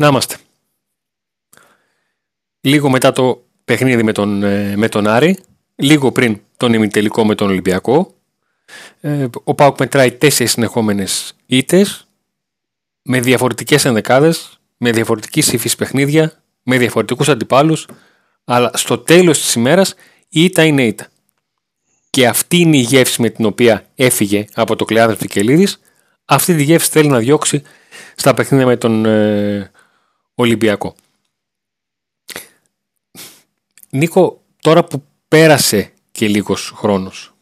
Να είμαστε. Λίγο μετά το παιχνίδι με τον, ε, με τον Άρη, λίγο πριν τον ημιτελικό με τον Ολυμπιακό, ε, ο Πάουκ μετράει τέσσερις συνεχόμενες ήττες, με διαφορετικές ενδεκάδες, με διαφορετική υφής παιχνίδια, με διαφορετικούς αντιπάλους, αλλά στο τέλος της ημέρας η ήττα είναι ήττα. Και αυτή είναι η γεύση με την οποία έφυγε από το κλεάδι του Κελίδης, αυτή τη γεύση θέλει να διώξει στα παιχνίδια με τον ε, Ολυμπιακό. Νίκο, τώρα που πέρασε και λίγος χρόνος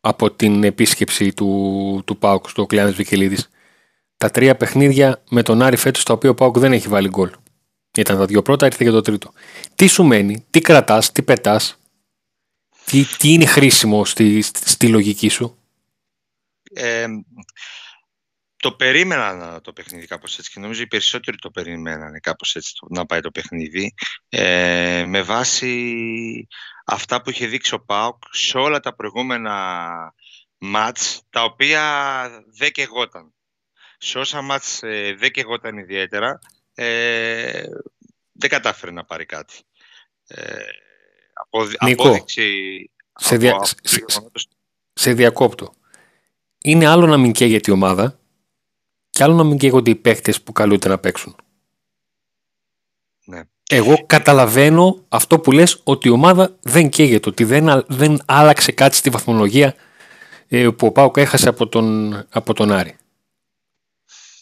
από την επίσκεψη του, του ΠΑΟΚ στο Κλειάδης Βικελίδης, τα τρία παιχνίδια με τον Άρη φέτος τα οποία ο ΠΑΟΚ δεν έχει βάλει γκολ. Ήταν τα δύο πρώτα, ήρθε και το τρίτο. Τι σου μένει, τι κρατάς, τι πετάς, τι, τι είναι χρήσιμο στη, στη, λογική σου; Ε, το περίμενα το παιχνίδι κάπως έτσι και νομίζω οι περισσότεροι το περίμεναν κάπως έτσι να πάει το παιχνίδι ε, με βάση αυτά που είχε δείξει ο ΠΑΟΚ σε όλα τα προηγούμενα μάτς τα οποία δεν κεγόταν. Σε όσα μάτς ε, δεν κεγόταν ιδιαίτερα ε, δεν κατάφερε να πάρει κάτι. Ε, Νίκο, απόδειξη, σε, δια... σε, σε διακόπτω. Είναι άλλο να μην καίγεται η ομάδα και άλλο να μην καίγονται οι παίχτε που καλούνται να παίξουν. Ναι. Εγώ καταλαβαίνω αυτό που λες ότι η ομάδα δεν καίγεται, ότι δεν, δεν άλλαξε κάτι στη βαθμολογία ε, που ο Πάουκ έχασε από τον, από τον Άρη.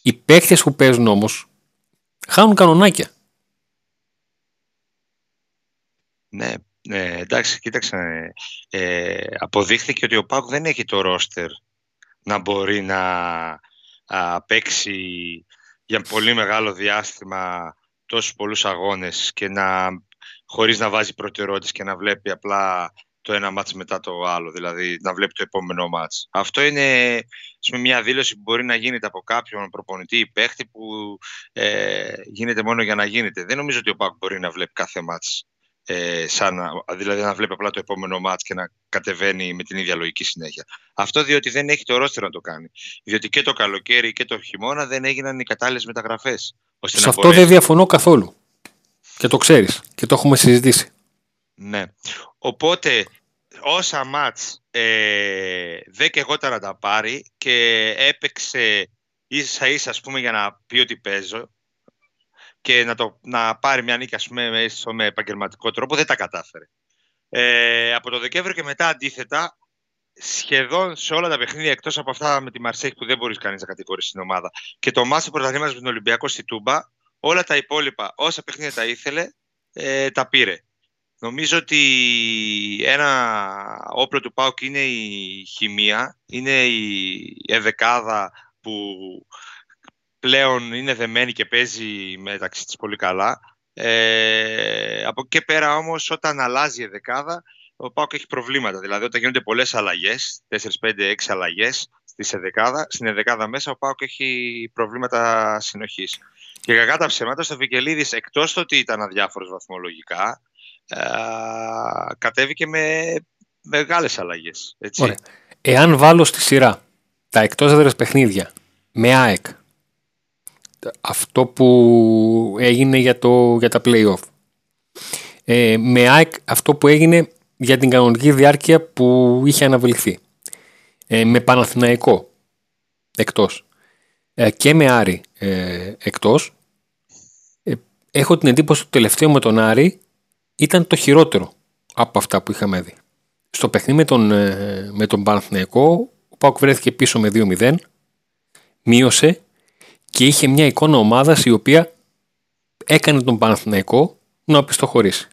Οι παίχτες που παίζουν όμως χάνουν κανονάκια. Ναι, ναι εντάξει, κοίταξε. Ε, αποδείχθηκε ότι ο Πάουκ δεν έχει το ρόστερ να μπορεί να α, παίξει για πολύ μεγάλο διάστημα τόσους πολλούς αγώνες και να, χωρίς να βάζει προτεραιότητες και να βλέπει απλά το ένα μάτς μετά το άλλο, δηλαδή να βλέπει το επόμενο μάτς. Αυτό είναι με μια δήλωση που μπορεί να γίνεται από κάποιον προπονητή ή παίχτη που ε, γίνεται μόνο για να γίνεται. Δεν νομίζω ότι ο Πάκ μπορεί να βλέπει κάθε μάτς ε, σαν, δηλαδή να βλέπει απλά το επόμενο μάτς και να κατεβαίνει με την ίδια λογική συνέχεια. Αυτό διότι δεν έχει το ρόστερ να το κάνει. Διότι και το καλοκαίρι και το χειμώνα δεν έγιναν οι κατάλληλες μεταγραφές. Σε αυτό δεν διαφωνώ καθόλου. Και το ξέρεις και το έχουμε συζητήσει. Ναι. Οπότε όσα μάτς ε, δεν και εγώ να τα πάρει και έπαιξε ίσα ίσα ας πούμε για να πει ότι παίζω και να, το, να πάρει μια νίκη ας πούμε, με επαγγελματικό τρόπο, δεν τα κατάφερε. Ε, από το Δεκέμβριο και μετά αντίθετα, σχεδόν σε όλα τα παιχνίδια εκτός από αυτά με τη Μαρσέχη που δεν μπορείς κανείς να κατηγορήσεις την ομάδα και το μάτι πρωταθλήματος με τον Ολυμπιακό στη Τούμπα, όλα τα υπόλοιπα, όσα παιχνίδια τα ήθελε, ε, τα πήρε. Νομίζω ότι ένα όπλο του ΠΑΟΚ είναι η χημεία, είναι η εδεκάδα που πλέον είναι δεμένη και παίζει μεταξύ της πολύ καλά. Ε, από εκεί και πέρα όμως όταν αλλάζει η δεκάδα ο Πάοκ έχει προβλήματα. Δηλαδή όταν γίνονται πολλές αλλαγές, 4, 5, 6 αλλαγές στην εδεκάδα μέσα ο Πάοκ έχει προβλήματα συνοχής. Και κακά τα ψέματα στο Βικελίδης εκτός το ότι ήταν αδιάφορος βαθμολογικά ε, κατέβηκε με μεγάλες αλλαγές. Έτσι. Ωραία. Εάν βάλω στη σειρά τα εκτός έδρας παιχνίδια με ΑΕΚ αυτό που έγινε για, το, για τα play-off. Ε, με ΑΕΚ αυτό που έγινε για την κανονική διάρκεια που είχε αναβληθεί. Ε, με Παναθηναϊκό εκτός ε, και με Άρη ε, εκτός ε, έχω την εντύπωση ότι το τελευταίο με τον Άρη ήταν το χειρότερο από αυτά που είχαμε δει. Στο παιχνίδι με τον, με τον Παναθηναϊκό ο Πάουκ βρέθηκε πίσω με 2-0 μείωσε και είχε μια εικόνα ομάδας η οποία έκανε τον Παναθηναϊκό να απιστοχωρήσει.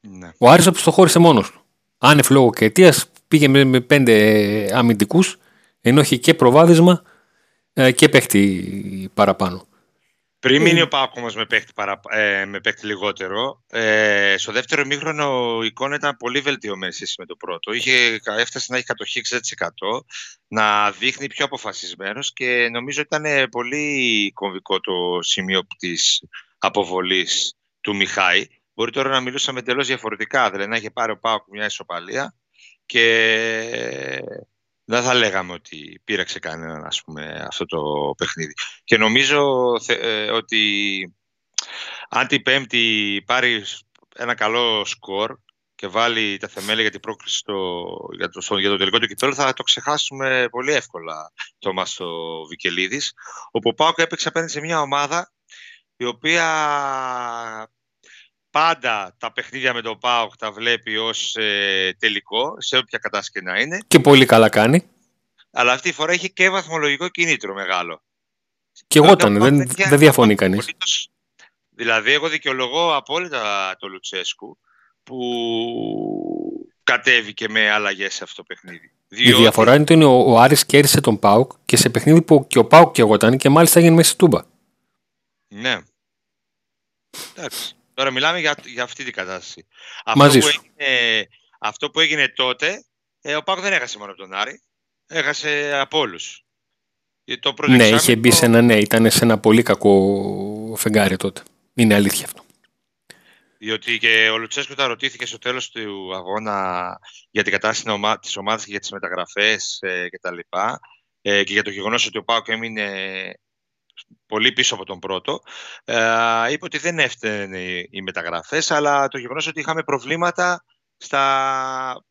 Ναι. Ο Άρης απιστοχώρησε μόνος του. Άνευ λόγω και αιτίας πήγε με, πέντε αμυντικούς ενώ είχε και προβάδισμα ε, και παίχτη παραπάνω. Πριν μείνει ο Πάκο όμως με παίχτη, παρα, ε, με παίχτη λιγότερο, ε, στο δεύτερο μήχρονο η εικόνα ήταν πολύ βελτιωμένη σχέση με το πρώτο. Είχε, έφτασε να έχει κατοχή 60%, να δείχνει πιο αποφασισμένος και νομίζω ήταν πολύ κομβικό το σημείο της αποβολής του Μιχάη. Μπορεί τώρα να μιλούσαμε εντελώς διαφορετικά, δηλαδή να είχε πάρει ο Πάοκ μια ισοπαλία και δεν θα λέγαμε ότι πήραξε κανέναν ας πούμε, αυτό το παιχνίδι. Και νομίζω ε, ότι αν την Πέμπτη πάρει ένα καλό σκορ και βάλει τα θεμέλια για την πρόκληση στο, για, το, για το τελικό του κυπέλου, θα το ξεχάσουμε πολύ εύκολα το Μάστο Βικελίδης. Όπου ο Πάοκ έπαιξε απέναντι σε μια ομάδα η οποία πάντα τα παιχνίδια με τον ΠΑΟΚ τα βλέπει ως ε, τελικό, σε όποια κατάσταση να είναι. Και πολύ καλά κάνει. Αλλά αυτή η φορά έχει και βαθμολογικό κινήτρο μεγάλο. Και εγώ ήταν, δεν, δεν διαφωνεί κανείς. Δηλαδή, εγώ δικαιολογώ απόλυτα το Λουτσέσκου που κατέβηκε με αλλαγές σε αυτό το παιχνίδι. Διότι... Η διαφορά είναι ότι ο, ο Άρης κέρδισε τον Πάουκ και σε παιχνίδι που και ο Πάουκ και εγώ ήταν και μάλιστα έγινε μέσα στη τούμπα. Ναι. Εντάξει. Τώρα μιλάμε για, για αυτή την κατάσταση. Μαζί αυτό, που έγινε, αυτό που έγινε τότε, ε, ο Πάουκ δεν έχασε μόνο από τον Άρη. Έχασε από όλους. Ναι, είχε μπει σε ένα ναι, ήταν σε ένα πολύ κακό φεγγάρι τότε. Είναι αλήθεια αυτό. Διότι και ο Λουτσέσκου τα ρωτήθηκε στο τέλος του αγώνα για την κατάσταση της ομάδας και για τις μεταγραφές ε, κτλ. Ε, και για το γεγονός ότι ο Πάοκ έμεινε πολύ πίσω από τον πρώτο. Ε, είπε ότι δεν έφτανε οι μεταγραφές, αλλά το γεγονός ότι είχαμε προβλήματα στα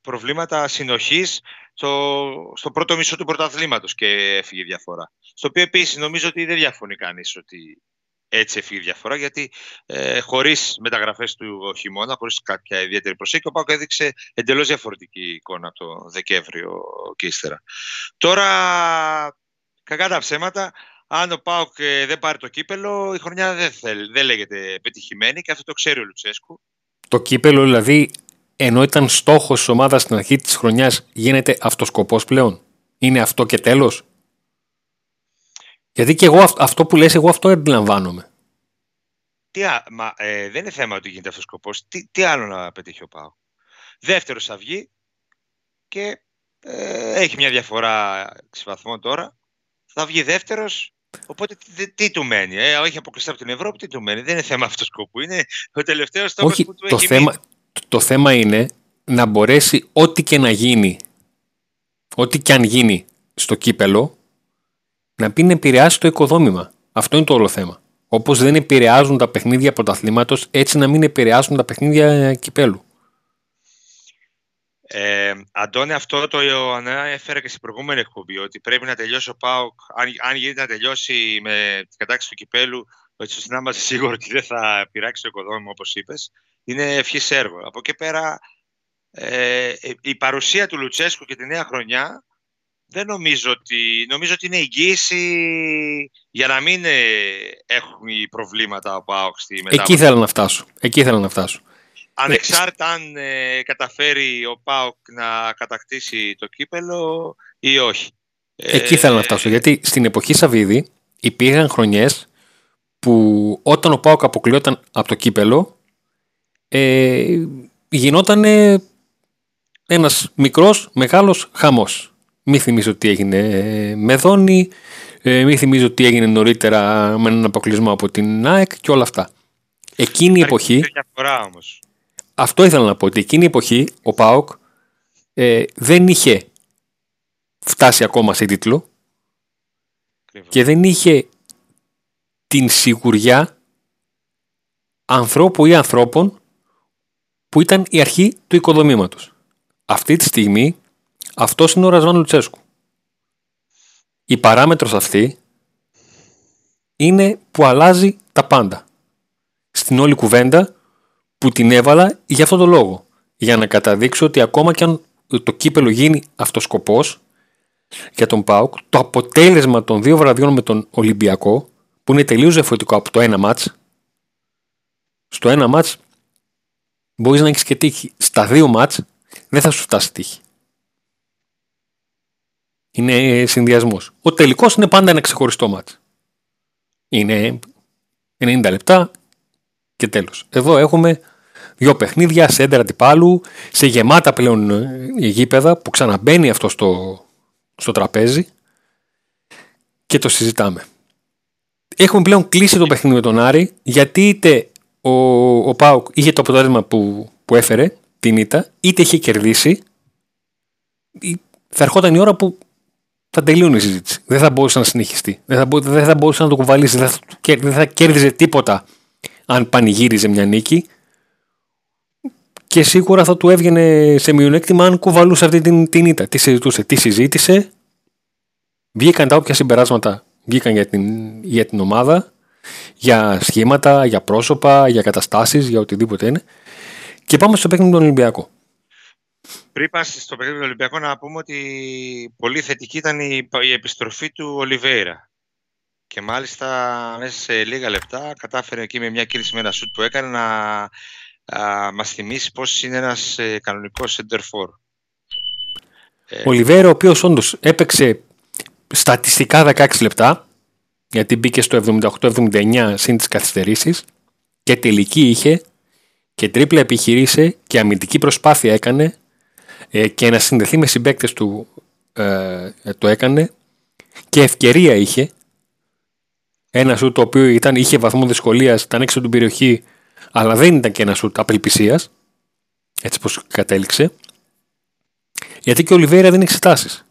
προβλήματα συνοχής στο, στο πρώτο μισό του πρωταθλήματος και έφυγε διαφορά. Στο οποίο επίσης νομίζω ότι δεν διαφωνεί κανείς ότι έτσι έφυγε διαφορά, γιατί ε, χωρίς μεταγραφές του χειμώνα, χωρίς κάποια ιδιαίτερη προσέγγιση, ο Πάουκ έδειξε εντελώς διαφορετική εικόνα από το Δεκέμβριο και ύστερα. Τώρα, κακά τα ψέματα, αν ο Πάουκ ε, δεν πάρει το κύπελο, η χρονιά δεν, θέλ, δεν λέγεται πετυχημένη και αυτό το ξέρει ο Λουτσέσκου. Το κύπελο δηλαδή, ενώ ήταν στόχος της ομάδας στην αρχή της χρονιάς, γίνεται αυτοσκοπός πλέον; Είναι αυτό και τέλος; Γιατί και εγώ αυτό που λες, εγώ αυτό αντιλαμβάνομαι. Τι, μα, ε, δεν είναι θέμα ότι γίνεται αυτός ο σκοπός. Τι, τι άλλο να πετύχει ο Πάο. Δεύτερος θα βγει και ε, έχει μια διαφορά 6 βαθμών τώρα. Θα βγει δεύτερος, οπότε τι, τι του μένει. Ε, έχει αποκλειστεί από την Ευρώπη, τι του μένει. Δεν είναι θέμα αυτού σκοπού. Είναι ο τελευταίο στόχος που του το έχει θέμα, μείνει. Το θέμα είναι να μπορέσει ό,τι και να γίνει, ό,τι και αν γίνει στο κύπελο, να πει να επηρεάσει το οικοδόμημα. Αυτό είναι το όλο θέμα. Όπως δεν επηρεάζουν τα παιχνίδια πρωταθλήματος, έτσι να μην επηρεάσουν τα παιχνίδια κυπέλου. Ε, Αντώνη, αυτό το έφερα και στην προηγούμενη εκπομπή, ότι πρέπει να τελειώσει ο ΠΑΟΚ, αν, αν γίνεται να τελειώσει με την κατάξυση του κυπέλου, έτσι ώστε να είμαστε σίγουροι ότι δεν θα πειράξει το οικοδόμημα, όπως είπες, είναι ευχής έργο. Από εκεί πέρα, ε, η παρουσία του Λουτσέσκου και τη νέα χρονιά δεν νομίζω ότι, νομίζω ότι είναι εγγύηση για να μην ε, έχουν προβλήματα από ΑΟΚ στη μετάβαση. Εκεί ήθελα να φτάσω. Εκεί ήθελα να φτάσω. Ανεξάρτητα αν ε, καταφέρει ο ΠΑΟΚ να κατακτήσει το κύπελο ή όχι. Εκεί ήθελα να φτάσω. Γιατί στην εποχή Σαββίδη υπήρχαν χρονιές που όταν ο ΠΑΟΚ αποκλειόταν από το κύπελο ε, γινόταν ένας μικρός μεγάλος χαμός. Μη θυμίζω τι έγινε ε, με Δόνη, ε, μη θυμίζω τι έγινε νωρίτερα με έναν αποκλεισμό από την ΑΕΚ και όλα αυτά. Εκείνη η εποχή. Όμως. Αυτό ήθελα να πω ότι εκείνη η εποχή ο ΠΑΟΚ ε, δεν είχε φτάσει ακόμα σε τίτλο και δεν είχε την σιγουριά ανθρώπου ή ανθρώπων που ήταν η αρχή του οικοδομήματος. Αυτή τη στιγμή αυτός είναι ο Ρασβάν Λουτσέσκου. Η παράμετρος αυτή είναι που αλλάζει τα πάντα. Στην όλη κουβέντα που την έβαλα για αυτόν τον λόγο. Για να καταδείξω ότι ακόμα και αν το κύπελο γίνει αυτός σκοπός για τον ΠΑΟΚ, το αποτέλεσμα των δύο βραδιών με τον Ολυμπιακό, που είναι τελείως διαφορετικό από το ένα μάτς, στο ένα μάτς μπορείς να έχεις και τύχη. Στα δύο μάτς δεν θα σου φτάσει τύχη. Είναι συνδυασμός. Ο τελικός είναι πάντα ένα ξεχωριστό μάτς. Είναι 90 λεπτά και τέλος. Εδώ έχουμε δύο παιχνίδια σε έντερα τυπάλου, σε γεμάτα πλέον ε, γήπεδα που ξαναμπαίνει αυτό στο, στο τραπέζι και το συζητάμε. Έχουμε πλέον κλείσει το παιχνίδι με τον Άρη γιατί είτε ο, ο Πάουκ είχε το αποτέλεσμα που, που έφερε την ήττα, είτε είχε κερδίσει θα ερχόταν η ώρα που θα τελείωνε η συζήτηση. Δεν θα μπορούσε να συνεχιστεί. Δεν θα, μπο, δεν θα μπορούσε να το κουβαλήσει. Δεν θα, δεν θα κέρδιζε τίποτα αν πανηγύριζε μια νίκη. Και σίγουρα θα του έβγαινε σε μειονέκτημα αν κουβαλούσε αυτή την, την ήττα. Τι συζητούσε, τι συζήτησε. Βγήκαν τα όποια συμπεράσματα βγήκαν για την, για την ομάδα, για σχήματα, για πρόσωπα, για καταστάσεις, για οτιδήποτε είναι. Και πάμε στο παιχνίδι του Ολυμπιακού. Πριν πάμε στο παιχνίδι του Ολυμπιακού να πούμε ότι πολύ θετική ήταν η, η επιστροφή του Ολιβέηρα. Και μάλιστα μέσα σε λίγα λεπτά κατάφερε εκεί με μια κίνηση με ένα σουτ που έκανε να α, μας θυμίσει πώς είναι ένας ε, κανονικός center for. Ο Ολιβέηρα ο οποίος όντως έπαιξε στατιστικά 16 λεπτά γιατί μπήκε στο 78-79 συν τις καθυστερήσεις και τελική είχε και τρίπλα επιχειρήσε και αμυντική προσπάθεια έκανε ε, και να συνδεθεί με συμπαίκτες του ε, το έκανε και ευκαιρία είχε ένας σουτ το οποίο ήταν, είχε βαθμό δυσκολίας, ήταν έξω από την περιοχή, αλλά δεν ήταν και ένα σουτ απελπισίας. Έτσι πως κατέληξε. Γιατί και ο Λιβέρα δεν έχει εξετάσεις.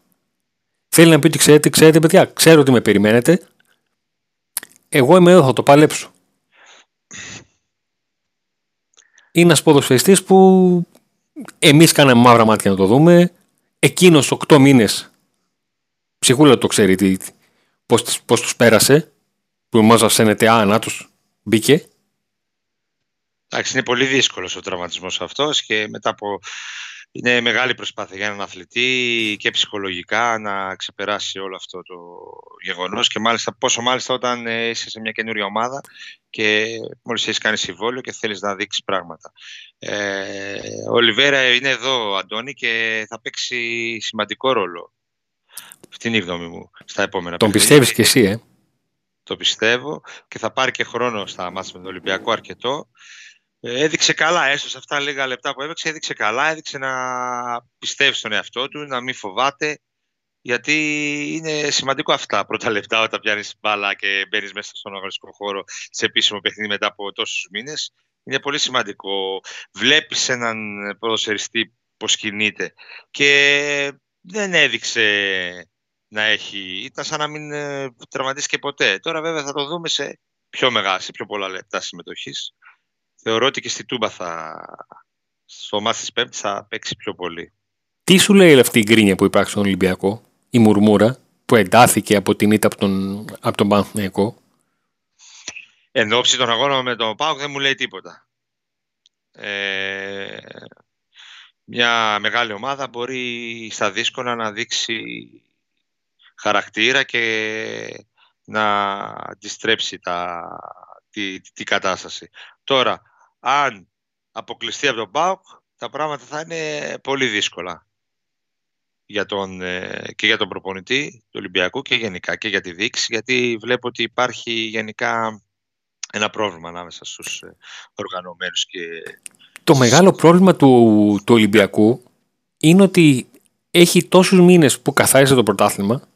Θέλει να πει ότι ξέρετε, ξέρετε, παιδιά, ξέρω ότι με περιμένετε. Εγώ είμαι εδώ, θα το παλέψω. Είναι ένας ποδοσφαιριστής που εμείς κάναμε μαύρα μάτια να το δούμε. Εκείνος 8 μήνες, ψυχούλα το ξέρει πώς τους πέρασε. Που μα φαίνεται, α, να τους μπήκε. Εντάξει, είναι πολύ δύσκολος ο τραυματισμός αυτός και μετά από είναι μεγάλη προσπάθεια για έναν αθλητή και ψυχολογικά να ξεπεράσει όλο αυτό το γεγονός και μάλιστα, πόσο μάλιστα όταν ε, είσαι σε μια καινούρια ομάδα και μόλις έχεις κάνει συμβόλαιο και θέλεις να δείξεις πράγματα. Ε, ο Ολιβέρα είναι εδώ, Αντώνη, και θα παίξει σημαντικό ρόλο. Αυτή είναι η γνώμη μου στα επόμενα Τον πιστεύεις και εσύ, ε; Το πιστεύω και θα πάρει και χρόνο στα μάτια με τον Ολυμπιακό αρκετό. Ε, έδειξε καλά, έστω σε αυτά λίγα λεπτά που έπαιξε, έδειξε καλά, έδειξε να πιστεύει στον εαυτό του, να μην φοβάται, γιατί είναι σημαντικό αυτά πρώτα λεπτά όταν πιάνεις μπάλα και μπαίνεις μέσα στον αγωνιστικό χώρο σε επίσημο παιχνίδι μετά από τόσους μήνες. Είναι πολύ σημαντικό. Βλέπεις έναν ποδοσφαιριστή πώς κινείται και δεν έδειξε να έχει. Ήταν σαν να μην ε, τραυματίστηκε ποτέ. Τώρα βέβαια θα το δούμε σε πιο μεγάλα, σε πιο πολλά λεπτά συμμετοχής θεωρώ ότι και στη Τούμπα θα, στο μάτι της Πέμπτης θα παίξει πιο πολύ. Τι σου λέει αυτή η γκρίνια που υπάρχει στον Ολυμπιακό, η μουρμούρα που εντάθηκε από την ήττα από τον, από τον Παναθηναϊκό; Εν ώψη των αγώνων με τον Πάοκ δεν μου λέει τίποτα. Ε, μια μεγάλη ομάδα μπορεί στα δύσκολα να δείξει χαρακτήρα και να αντιστρέψει τα, τη, τη, κατάσταση. Τώρα, αν αποκλειστεί από τον ΠΑΟΚ, τα πράγματα θα είναι πολύ δύσκολα για τον, ε, και για τον προπονητή του Ολυμπιακού και γενικά και για τη δείξη, γιατί βλέπω ότι υπάρχει γενικά ένα πρόβλημα ανάμεσα στους ε, οργανωμένους και... Το μεγάλο πρόβλημα του, του Ολυμπιακού είναι ότι έχει τόσους μήνες που καθάρισε το πρωτάθλημα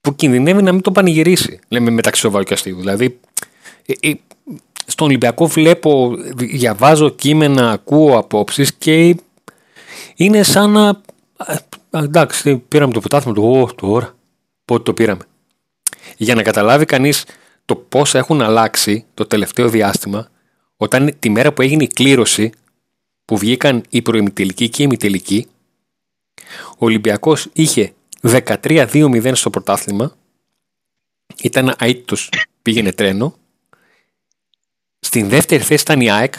που κινδυνεύει να μην το πανηγυρίσει, λέμε μεταξύ σοβαρού και αστείου. Δηλαδή, ε, στον Ολυμπιακό βλέπω, διαβάζω κείμενα, ακούω απόψεις και είναι σαν να. Εντάξει, πήραμε το πρωτάθλημα του. Ω, τώρα. Πότε το πήραμε. Για να καταλάβει κανείς το πώς έχουν αλλάξει το τελευταίο διάστημα, όταν τη μέρα που έγινε η κλήρωση, που βγήκαν οι προημιτελικοί και οι ημιτελικοί, ο Ολυμπιακός είχε 13-2-0 στο πρωτάθλημα, ήταν αίτητος, πήγαινε τρένο στην δεύτερη θέση ήταν η ΑΕΚ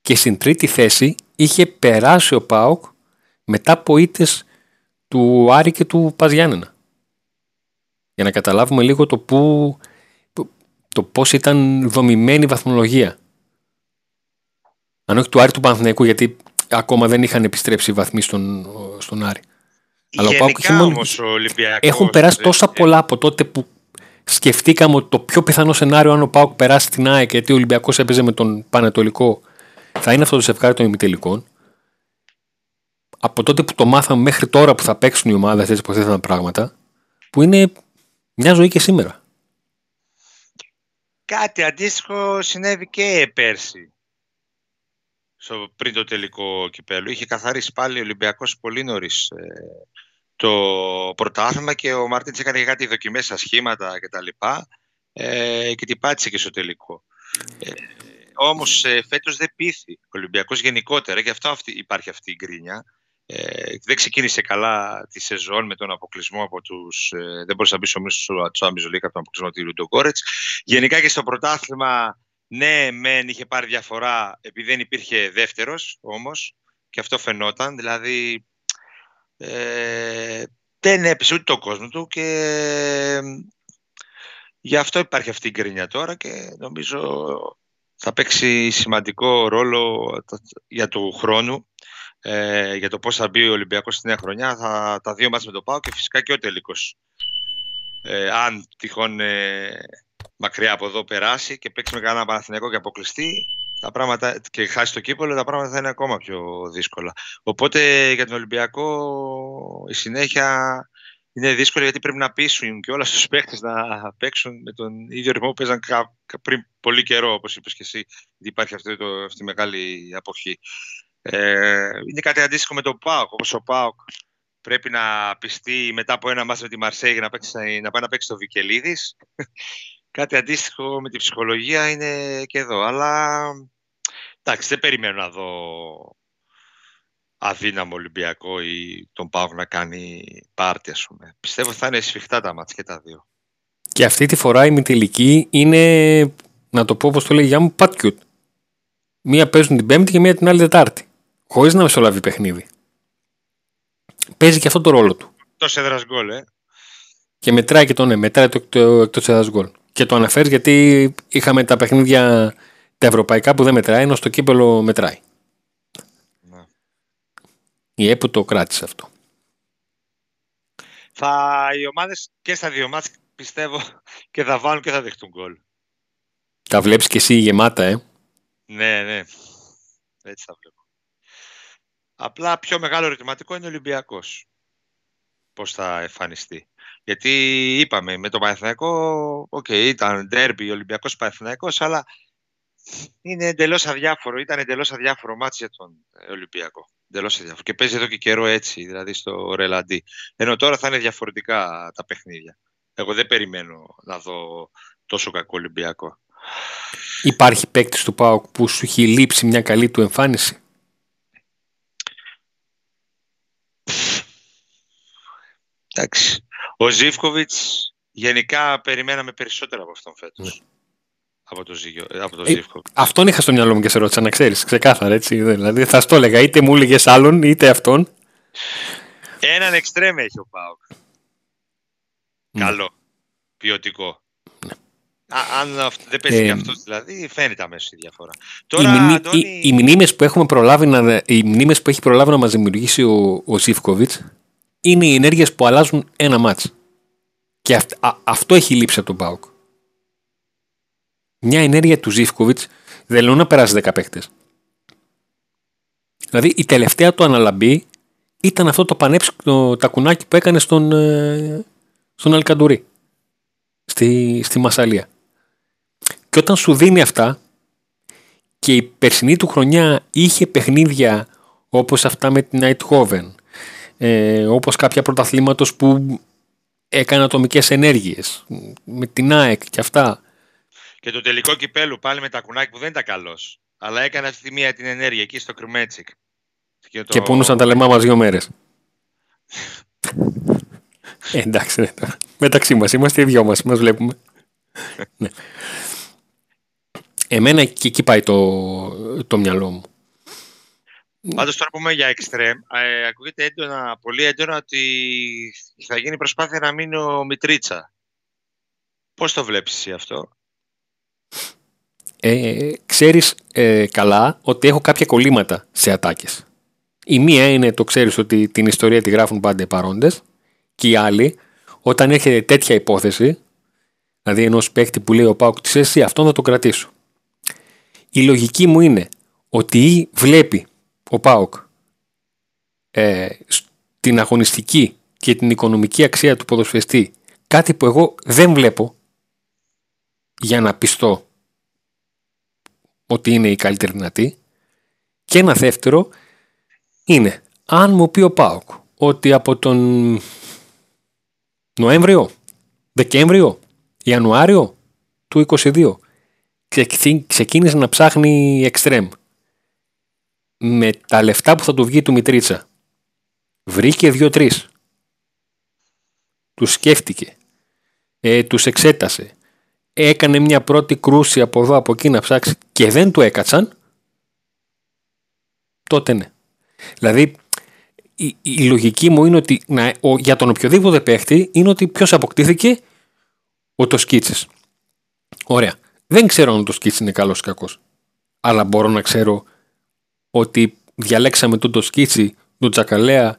και στην τρίτη θέση είχε περάσει ο ΠΑΟΚ μετά από ήττες του Άρη και του Παζιάννενα. Για να καταλάβουμε λίγο το, που, το πώς ήταν δομημένη η βαθμολογία. Αν όχι του Άρη του Παναθηναϊκού γιατί ακόμα δεν είχαν επιστρέψει οι βαθμοί στον, στον Άρη. Αλλά ο Πάοκ όμως ο Ολυμπιακός... Έχουν περάσει τόσα πολλά από τότε που σκεφτήκαμε ότι το πιο πιθανό σενάριο αν ο Πάουκ περάσει την ΑΕΚ γιατί ο Ολυμπιακός έπαιζε με τον Πανετολικό θα είναι αυτό το σευκάρι των ημιτελικών. Από τότε που το μάθαμε μέχρι τώρα που θα παίξουν οι ομάδες έτσι που θέτουν πράγματα, που είναι μια ζωή και σήμερα. Κάτι αντίστοιχο συνέβη και πέρσι. στο, πριν το τελικό κυπέλο. Είχε καθαρίσει πάλι ο Ολυμπιακός πολύ νωρίς ε, το πρωτάθλημα και ο Μάρτινς έκανε κάτι δοκιμές στα σχήματα κτλ. Ε, και την πάτησε και στο τελικό. Ε, Όμως ε, φέτος δεν πείθει ο Ολυμπιακός γενικότερα, γι' αυτό αυτή, υπάρχει αυτή η γκρίνια. Ε, δεν ξεκίνησε καλά τη σεζόν με τον αποκλεισμό από τους. Ε, δεν μπορούσε να μπεις στο μίσο του Champions League από τον αποκλεισμό του Λουντογκόρετ. Γενικά και στο πρωτάθλημα, ναι, μεν είχε πάρει διαφορά επειδή δεν υπήρχε δεύτερος όμως. Και αυτό φαινόταν. Δηλαδή ε, δεν έπεσε ούτε το κόσμο του και ε, γι' αυτό υπάρχει αυτή η γκρίνια τώρα και νομίζω θα παίξει σημαντικό ρόλο για το χρόνο, ε, για το πώς θα μπει ο Ολυμπιακός στη νέα χρονιά. Θα, τα δύο μάτς με το ΠΑΟ και φυσικά και ο τελικός. Ε, αν τυχόν ε, μακριά από εδώ περάσει και παίξει με κανένα Παναθηναϊκό και αποκλειστεί τα πράγματα, και χάσει το κύπολο, τα πράγματα θα είναι ακόμα πιο δύσκολα. Οπότε για τον Ολυμπιακό η συνέχεια είναι δύσκολο γιατί πρέπει να πείσουν και όλα στους παίχτες να παίξουν με τον ίδιο ρυθμό που παίζαν πριν πολύ καιρό, όπως είπες και εσύ, γιατί υπάρχει αυτή, το, αυτή η μεγάλη αποχή. Ε, είναι κάτι αντίστοιχο με τον ΠΑΟΚ, όπως ο ΠΑΟΚ πρέπει να πιστεί μετά από ένα μάτι με τη Μαρσέγη να, παίξει, να πάει να παίξει το Βικελίδης. Κάτι αντίστοιχο με τη ψυχολογία είναι και εδώ, αλλά εντάξει, δεν περιμένω να δω αδύναμο Ολυμπιακό ή τον Πάο να κάνει πάρτι, ας πούμε. Πιστεύω θα είναι σφιχτά τα μάτια και τα δύο. Και αυτή τη φορά η μητυλική είναι, να το πω όπως το λέει για μου, πατκιούτ. Μία παίζουν την Πέμπτη και μία την άλλη Τετάρτη. Χωρίς να μεσολαβεί παιχνίδι. Παίζει και αυτό το ρόλο του. Το έδρας γκολ, ε. Και μετράει και το ναι, μετράει το, το εκτός έδρας γκολ. Και το αναφέρεις γιατί είχαμε τα παιχνίδια τα ευρωπαϊκά που δεν μετράει, ενώ στο κύπελλο μετράει. Η ΕΠΟ το κράτησε αυτό. Θα, οι ομάδες και στα δύο ματς πιστεύω και θα βάλουν και θα δεχτούν γκολ. Τα βλέπεις και εσύ γεμάτα, ε. Ναι, ναι. Έτσι θα βλέπω. Απλά πιο μεγάλο ερωτηματικό είναι ο Ολυμπιακός. Πώς θα εμφανιστεί. Γιατί είπαμε με το Παναθηναϊκό, OK, okay, ήταν ντέρμπι ο Ολυμπιακός Παναθηναϊκός, αλλά είναι εντελώς αδιάφορο, ήταν εντελώς αδιάφορο μάτι για τον Ολυμπιακό. Εντελώς αδιάφορο. Και παίζει εδώ και καιρό έτσι, δηλαδή στο ρελαντί. Ενώ τώρα θα είναι διαφορετικά τα παιχνίδια. Εγώ δεν περιμένω να δω τόσο κακό Ολυμπιακό. Υπάρχει παίκτης του ΠΑΟΚ που σου έχει λείψει μια καλή του εμφάνιση; Εντάξει. Ο Ζήφκοβιτς γενικά περιμέναμε περισσότερο από αυτόν φέτος. Ναι από το, Ζήγιο, από το ε, Αυτόν είχα στο μυαλό μου και σε ρώτησα να ξέρεις. Ξεκάθαρα έτσι. Δηλαδή θα στο έλεγα είτε μου έλεγες άλλον είτε αυτόν. Έναν εξτρέμ έχει ο Πάοκ. Ναι. Καλό. Ποιοτικό. Ναι. αν δεν παίζει ε, και αυτός δηλαδή, φαίνεται αμέσως η διαφορά. Τώρα, οι, Αντώνη... οι, οι μνήμες που, έχουμε προλάβει να, οι μνήμες που έχει προλάβει να μας δημιουργήσει ο, ο είναι οι ενέργειες που αλλάζουν ένα μάτς. Και αυτό έχει λείψει από τον Πάοκ μια ενέργεια του Ζήφκοβιτς δεν λέω να περάσει 10 παίχτε. Δηλαδή η τελευταία του αναλαμπή ήταν αυτό το πανέψικο τακουνάκι που έκανε στον, ε, στον Αλκαντουρί. Στη, στη Μασαλία. Και όταν σου δίνει αυτά και η περσινή του χρονιά είχε παιχνίδια όπως αυτά με την Nighthoven, ε, όπως κάποια πρωταθλήματος που έκανε ατομικές ενέργειες, με την ΑΕΚ και αυτά, και το τελικό κυπέλου πάλι με τα κουνάκι που δεν ήταν καλός. Αλλά έκανε αυτή τη μία την ενέργεια εκεί στο Κρυμέτσικ. Και, το... και πούνουσαν τα λεμά μας δύο μέρες. ε, εντάξει, ναι, μεταξύ μας είμαστε οι δυο μας, μας βλέπουμε. ναι. Εμένα και εκεί πάει το, το μυαλό μου. Πάντως τώρα πούμε για εξτρέμ, ε, ακούγεται έντονα, πολύ έντονα ότι θα γίνει προσπάθεια να μείνει ο Μητρίτσα. Πώς το βλέπεις εσύ αυτό; ε, ξέρεις ε, καλά ότι έχω κάποια κολλήματα σε ατάκες. Η μία είναι το ξέρεις ότι την ιστορία τη γράφουν πάντα οι παρόντες και η άλλη όταν έρχεται τέτοια υπόθεση δηλαδή ενός παίκτη που λέει ο Πάουκ της εσύ αυτό θα το κρατήσω. Η λογική μου είναι ότι βλέπει ο Πάουκ ε, την αγωνιστική και την οικονομική αξία του ποδοσφαιστή κάτι που εγώ δεν βλέπω για να πιστώ ότι είναι η καλύτερη δυνατή. Και ένα δεύτερο είναι αν μου πει ο Πάοκ ότι από τον Νοέμβριο, Δεκέμβριο, Ιανουάριο του 22 ξεκίνησε να ψάχνει εξτρέμ με τα λεφτά που θα του βγει του Μητρίτσα βρήκε δύο-τρεις τους σκέφτηκε ε, τους εξέτασε έκανε μια πρώτη κρούση από εδώ από εκεί να ψάξει και δεν του έκατσαν τότε ναι δηλαδή η, η λογική μου είναι ότι να, ο, για τον οποιοδήποτε παίχτη είναι ότι ποιος αποκτήθηκε; Ο το σκίτσε. Ωραία. Δεν ξέρω αν το σκίτσε είναι καλός ή κακός. Αλλά μπορώ να ξέρω ότι διαλέξαμε τον το σκίτσι, τον Τζακαλέα,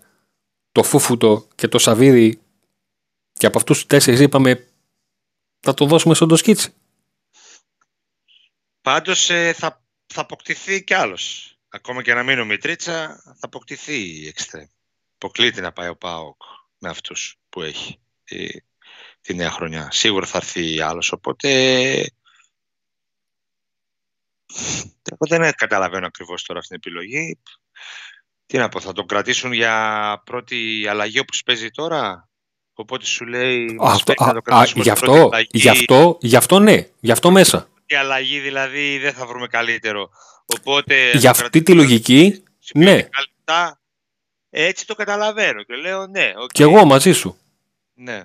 το Φούφουτο και το Σαβίδι και από αυτούς τους τέσσερις είπαμε θα το δώσουμε στον το σκίτσι. Πάντως ε, θα, θα αποκτηθεί κι άλλος ακόμα και να μείνει ο Μητρίτσα, θα αποκτηθεί η εξτρέμ. Αποκλείται να πάει ο ΠΑΟΚ με αυτούς που έχει τη, τη νέα χρονιά. Σίγουρα θα έρθει άλλος, οπότε εγώ δεν καταλαβαίνω ακριβώς τώρα αυτή την επιλογή. Τι να πω, θα τον κρατήσουν για πρώτη αλλαγή όπως παίζει τώρα; Οπότε σου λέει. Αυτό, α, το α, γι, αυτό, γι, αυτό, γι' αυτό ναι, γι' αυτό μέσα. Η αλλαγή δηλαδή δεν θα βρούμε καλύτερο Οπότε, Για αυτή τη λογική, ναι. έτσι το καταλαβαίνω και λέω ναι. Okay. Και εγώ μαζί σου. Ναι.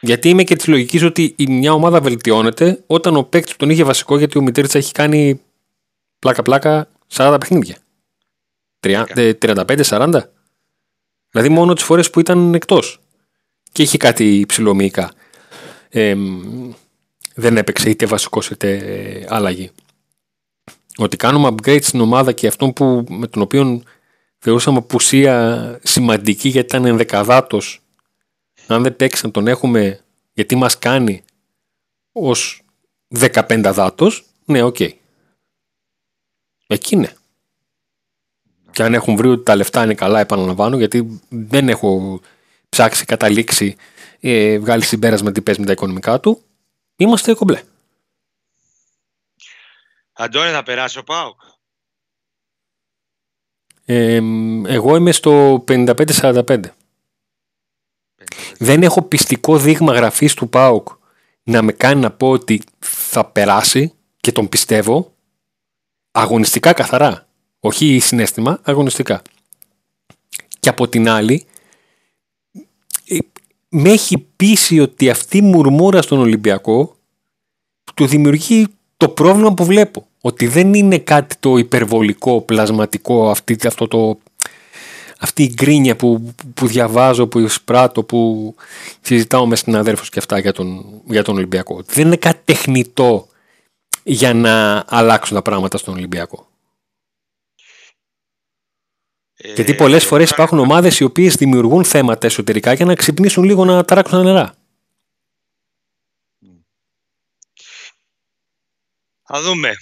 Γιατί είμαι και της λογικής ότι η μια ομάδα βελτιώνεται όταν ο παίκτης τον είχε βασικό γιατί ο Μητρίτσας έχει κάνει πλάκα-πλάκα 40 παιχνίδια. 35-40. Δηλαδή μόνο τις φορές που ήταν εκτός. Και είχε κάτι ψηλομυϊκά. Ε, δεν έπαιξε είτε βασικός είτε άλλαγη ότι κάνουμε upgrade στην ομάδα και αυτό που, με τον οποίο θεωρούσαμε απουσία σημαντική γιατί ήταν ενδεκαδάτος αν δεν παίξει να τον έχουμε γιατί μας κάνει ως 15 δάτος ναι OK okay. Εκεί ναι και αν έχουν βρει ότι τα λεφτά είναι καλά επαναλαμβάνω γιατί δεν έχω ψάξει καταλήξει ε, βγάλει συμπέρασμα τι παίζει με τα οικονομικά του είμαστε κομπλέ Αντώνη, θα περάσει ο ΠΑΟΚ. εγώ είμαι στο 55-45. Δεν έχω πιστικό δείγμα γραφής του ΠΑΟΚ να με κάνει να πω ότι θα περάσει και τον πιστεύω αγωνιστικά καθαρά. Όχι συνέστημα, αγωνιστικά. Και από την άλλη, ε, με έχει πείσει ότι αυτή η μουρμούρα στον Ολυμπιακό του δημιουργεί το πρόβλημα που βλέπω ότι δεν είναι κάτι το υπερβολικό, πλασματικό, αυτή, αυτό το, αυτή η γκρίνια που, που διαβάζω, που εισπράττω, που συζητάω με συναδέρφους και αυτά για τον, για τον Ολυμπιακό. Δεν είναι κάτι τεχνητό για να αλλάξουν τα πράγματα στον Ολυμπιακό. Ε, Γιατί πολλές φορές υπάρχουν ομάδες οι οποίες δημιουργούν θέματα εσωτερικά για να ξυπνήσουν λίγο να ταράξουν τα νερά. Θα δούμε.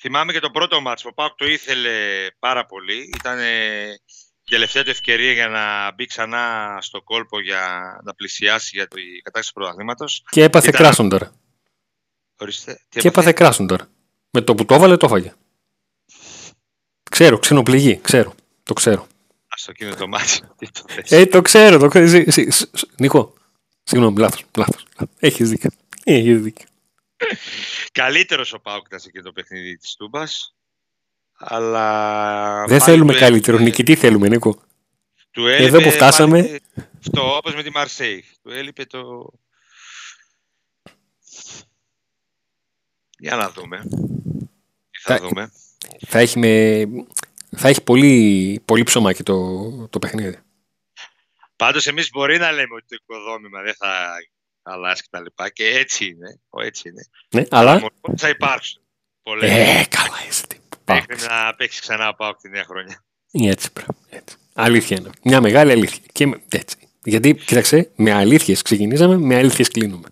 Θυμάμαι και το πρώτο μάτς, ο Πάουκ το ήθελε πάρα πολύ. Ήταν η τελευταία του ευκαιρία για να μπει ξανά στο κόλπο για να πλησιάσει για την κατάσταση του πρωταθλήματος. Και έπαθε Ήταν... κράσον τώρα. Ορίστε. και έπαθε; κράσον τώρα. Με το που το έβαλε το έφαγε. Ξέρω, ξενοπληγή, ξέρω. Το ξέρω. Α το εκείνο το μάτι. Ε, το ξέρω. Το... Νίκο, συγγνώμη, λάθος, λάθος. Έχεις δίκιο. Έχεις δίκιο. Καλύτερος ο Πάουκ ήταν σε το παιχνίδι της Τούμπας. Αλλά. Δεν θέλουμε καλύτερο. Νικητή θέλουμε, Νίκο; Του Εδώ που φτάσαμε. Αυτό, όπως με τη Μαρσέη. Του έλειπε το. Για να δούμε. Θα, θα δούμε. Θα έχει, με... θα έχει πολύ, πολύ ψωμάκι το, το παιχνίδι. Πάντως εμείς μπορεί να λέμε ότι το οικοδόμημα δεν θα αλλάζει και τα λοιπά. Και έτσι είναι. Έτσι είναι. Ναι, αλλά... Θα υπάρξουν. Πολλές. Ε, καλά είσαι. Μέχρι να παίξει ξανά πάω από τη νέα χρονιά. Έτσι, έτσι. Αλήθεια είναι. Μια μεγάλη αλήθεια. Και έτσι. Γιατί, κοίταξε, με αλήθειες ξεκινήσαμε, με αλήθειες κλείνουμε.